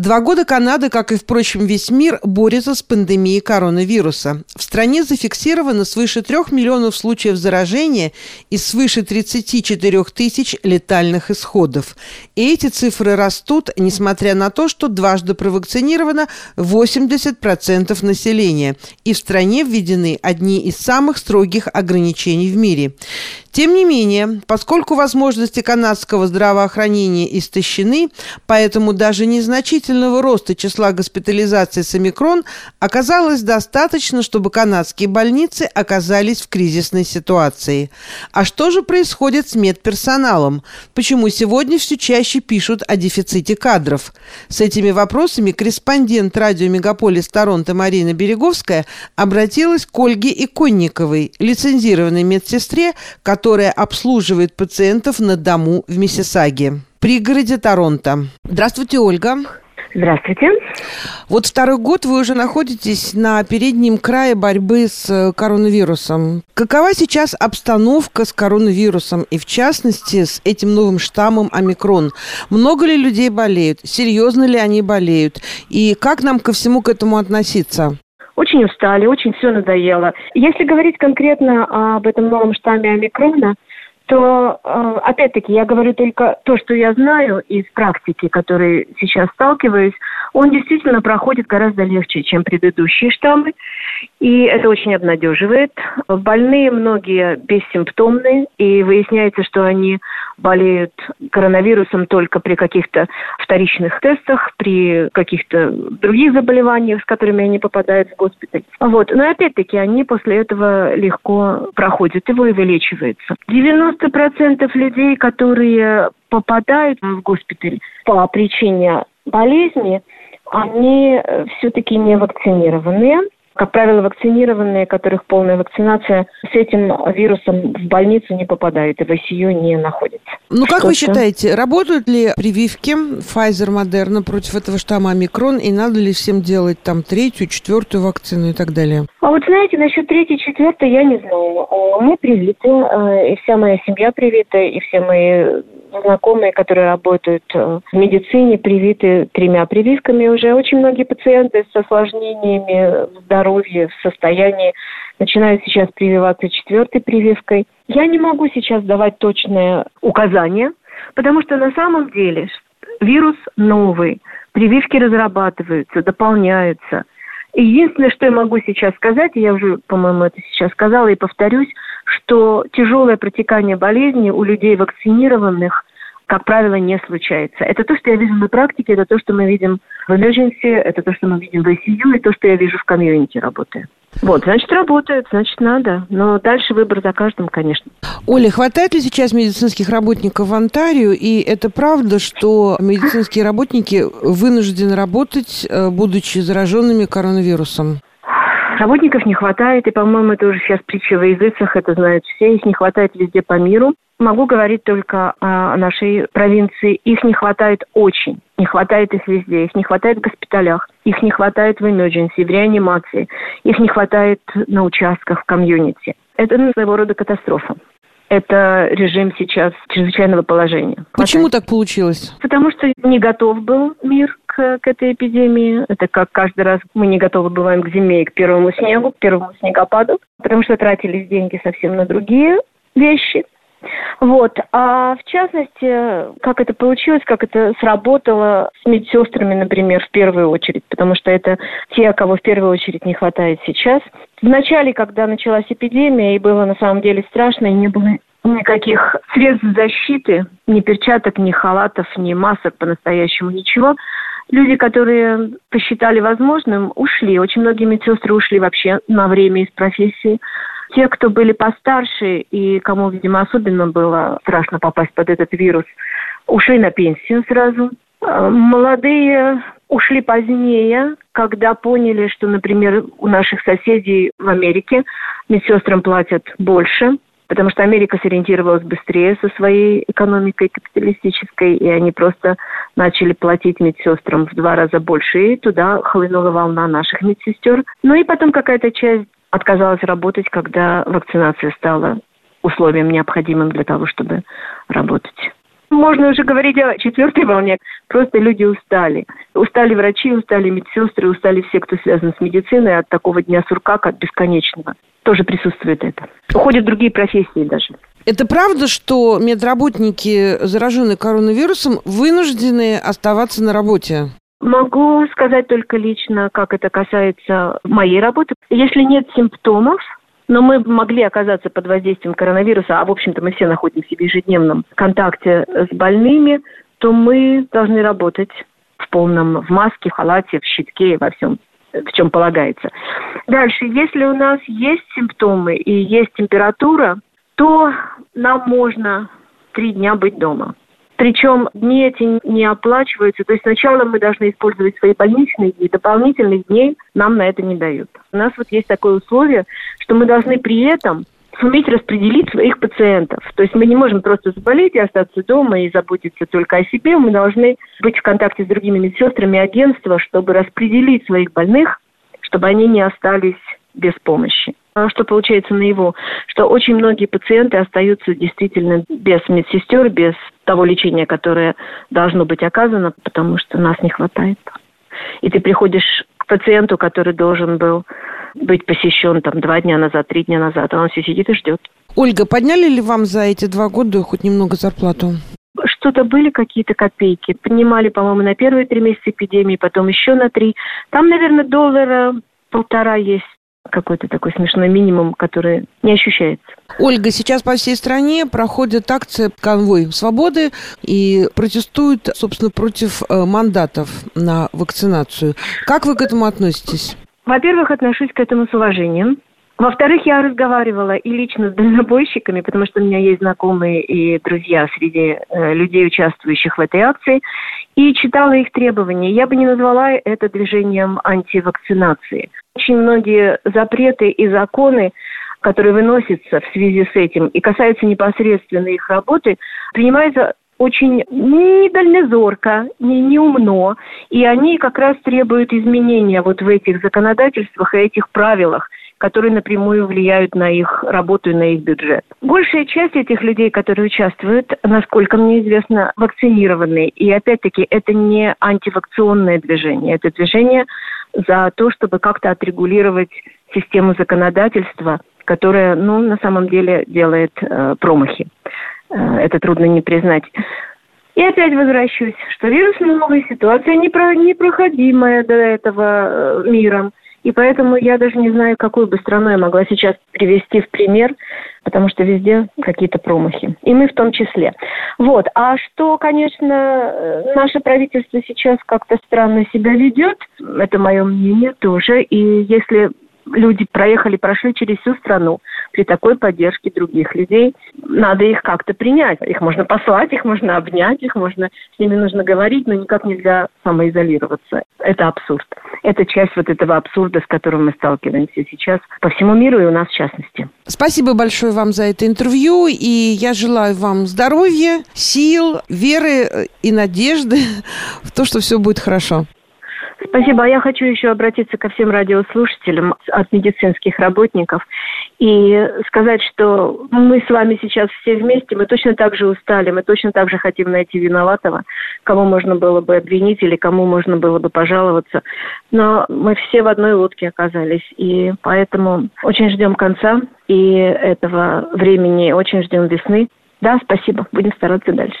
Два года Канада, как и, впрочем, весь мир, борется с пандемией коронавируса. В стране зафиксировано свыше трех миллионов случаев заражения и свыше 34 тысяч летальных исходов. И эти цифры растут, несмотря на то, что дважды провакцинировано 80% населения. И в стране введены одни из самых строгих ограничений в мире. Тем не менее, поскольку возможности канадского здравоохранения истощены, поэтому даже незначительного роста числа госпитализаций с омикрон оказалось достаточно, чтобы канадские больницы оказались в кризисной ситуации. А что же происходит с медперсоналом? Почему сегодня все чаще пишут о дефиците кадров? С этими вопросами корреспондент радио «Мегаполис Торонто» Марина Береговская обратилась к Ольге Иконниковой, лицензированной медсестре, которая которая обслуживает пациентов на дому в Миссисаге, пригороде Торонто. Здравствуйте, Ольга. Здравствуйте. Вот второй год вы уже находитесь на переднем крае борьбы с э, коронавирусом. Какова сейчас обстановка с коронавирусом и, в частности, с этим новым штаммом омикрон? Много ли людей болеют? Серьезно ли они болеют? И как нам ко всему к этому относиться? Очень устали, очень все надоело. Если говорить конкретно об этом новом штамме омикрона, то, э, опять-таки, я говорю только то, что я знаю из практики, которой сейчас сталкиваюсь, он действительно проходит гораздо легче, чем предыдущие штаммы, и это очень обнадеживает. Больные многие бессимптомные, и выясняется, что они болеют коронавирусом только при каких-то вторичных тестах, при каких-то других заболеваниях, с которыми они попадают в госпиталь. Вот. Но опять-таки они после этого легко проходят его и вылечиваются. 90% людей, которые попадают в госпиталь по причине болезни, они все-таки не вакцинированные как правило, вакцинированные, которых полная вакцинация, с этим вирусом в больницу не попадают и в ICU не находятся. Ну, как вы считаете, работают ли прививки Pfizer, Moderna против этого штамма омикрон, и надо ли всем делать там третью, четвертую вакцину и так далее? А вот знаете, насчет третьей, четвертой я не знаю. Мы привиты, э, и вся моя семья привита, и все мои знакомые, которые работают э, в медицине, привиты тремя прививками уже. Очень многие пациенты с осложнениями здоровья, в состоянии начинают сейчас прививаться четвертой прививкой. Я не могу сейчас давать точное указание, потому что на самом деле вирус новый, прививки разрабатываются, дополняются. Единственное, что я могу сейчас сказать, я уже, по-моему, это сейчас сказала и повторюсь, что тяжелое протекание болезни у людей вакцинированных как правило, не случается. Это то, что я вижу на практике, это то, что мы видим в emergency, это то, что мы видим в ICU, и то, что я вижу в комьюнити работая. Вот, значит, работает, значит, надо. Но дальше выбор за каждым, конечно. Оля, хватает ли сейчас медицинских работников в Онтарио? И это правда, что медицинские работники вынуждены работать, э, будучи зараженными коронавирусом? Работников не хватает, и, по-моему, это уже сейчас притча во языцах, это знают все, их не хватает везде по миру. Могу говорить только о нашей провинции. Их не хватает очень. Не хватает их везде. Их не хватает в госпиталях. Их не хватает в emergency, в реанимации. Их не хватает на участках, в комьюнити. Это своего рода катастрофа это режим сейчас чрезвычайного положения. Почему так получилось? Потому что не готов был мир к, к этой эпидемии. Это как каждый раз мы не готовы бываем к зиме и к первому снегу, к первому снегопаду, потому что тратились деньги совсем на другие вещи. Вот. А в частности, как это получилось, как это сработало с медсестрами, например, в первую очередь, потому что это те, кого в первую очередь не хватает сейчас. В начале, когда началась эпидемия, и было на самом деле страшно, и не было никаких средств защиты, ни перчаток, ни халатов, ни масок по-настоящему, ничего. Люди, которые посчитали возможным, ушли. Очень многие медсестры ушли вообще на время из профессии. Те, кто были постарше и кому, видимо, особенно было страшно попасть под этот вирус, ушли на пенсию сразу. А, молодые ушли позднее, когда поняли, что, например, у наших соседей в Америке медсестрам платят больше, потому что Америка сориентировалась быстрее со своей экономикой капиталистической, и они просто начали платить медсестрам в два раза больше, и туда хлынула волна наших медсестер. Ну и потом какая-то часть отказалась работать, когда вакцинация стала условием необходимым для того, чтобы работать. Можно уже говорить о четвертой волне. Просто люди устали. Устали врачи, устали медсестры, устали все, кто связан с медициной от такого дня сурка, как бесконечного. Тоже присутствует это. Уходят другие профессии даже. Это правда, что медработники, зараженные коронавирусом, вынуждены оставаться на работе? Могу сказать только лично, как это касается моей работы. Если нет симптомов, но мы могли оказаться под воздействием коронавируса, а в общем-то мы все находимся в ежедневном контакте с больными, то мы должны работать в полном, в маске, в халате, в щитке, во всем, в чем полагается. Дальше, если у нас есть симптомы и есть температура, то нам можно три дня быть дома. Причем дни эти не оплачиваются. То есть сначала мы должны использовать свои больничные дни, дополнительных дней нам на это не дают. У нас вот есть такое условие, что мы должны при этом суметь распределить своих пациентов. То есть мы не можем просто заболеть и остаться дома и заботиться только о себе. Мы должны быть в контакте с другими медсестрами агентства, чтобы распределить своих больных, чтобы они не остались без помощи. А что получается на его? Что очень многие пациенты остаются действительно без медсестер, без того лечения, которое должно быть оказано, потому что нас не хватает. И ты приходишь к пациенту, который должен был быть посещен там два дня назад, три дня назад, а он все сидит и ждет. Ольга, подняли ли вам за эти два года хоть немного зарплату? Что-то были какие-то копейки. Поднимали, по-моему, на первые три месяца эпидемии, потом еще на три. Там, наверное, доллара полтора есть какой-то такой смешной минимум, который не ощущается. Ольга, сейчас по всей стране проходит акция «Конвой свободы» и протестуют, собственно, против э, мандатов на вакцинацию. Как вы к этому относитесь? Во-первых, отношусь к этому с уважением. Во-вторых, я разговаривала и лично с дальнобойщиками, потому что у меня есть знакомые и друзья среди э, людей, участвующих в этой акции, и читала их требования. Я бы не назвала это движением антивакцинации. Очень многие запреты и законы, которые выносятся в связи с этим и касаются непосредственно их работы, принимаются очень недальнозорко, не, не умно, и они как раз требуют изменения вот в этих законодательствах и этих правилах – которые напрямую влияют на их работу и на их бюджет. Большая часть этих людей, которые участвуют, насколько мне известно, вакцинированы. И опять-таки это не антивакционное движение, это движение за то, чтобы как-то отрегулировать систему законодательства, которая, ну, на самом деле делает э, промахи. Э, это трудно не признать. И опять возвращусь, что вирус новый, ситуация непро- непроходимая до этого э, миром. И поэтому я даже не знаю, какую бы страну я могла сейчас привести в пример, потому что везде какие-то промахи. И мы в том числе. Вот. А что, конечно, наше правительство сейчас как-то странно себя ведет, это мое мнение тоже. И если люди проехали, прошли через всю страну при такой поддержке других людей. Надо их как-то принять. Их можно послать, их можно обнять, их можно, с ними нужно говорить, но никак нельзя самоизолироваться. Это абсурд. Это часть вот этого абсурда, с которым мы сталкиваемся сейчас по всему миру и у нас в частности. Спасибо большое вам за это интервью, и я желаю вам здоровья, сил, веры и надежды в то, что все будет хорошо. Спасибо. А я хочу еще обратиться ко всем радиослушателям от медицинских работников и сказать, что мы с вами сейчас все вместе, мы точно так же устали, мы точно так же хотим найти виноватого, кому можно было бы обвинить или кому можно было бы пожаловаться. Но мы все в одной лодке оказались, и поэтому очень ждем конца и этого времени, очень ждем весны. Да, спасибо. Будем стараться дальше.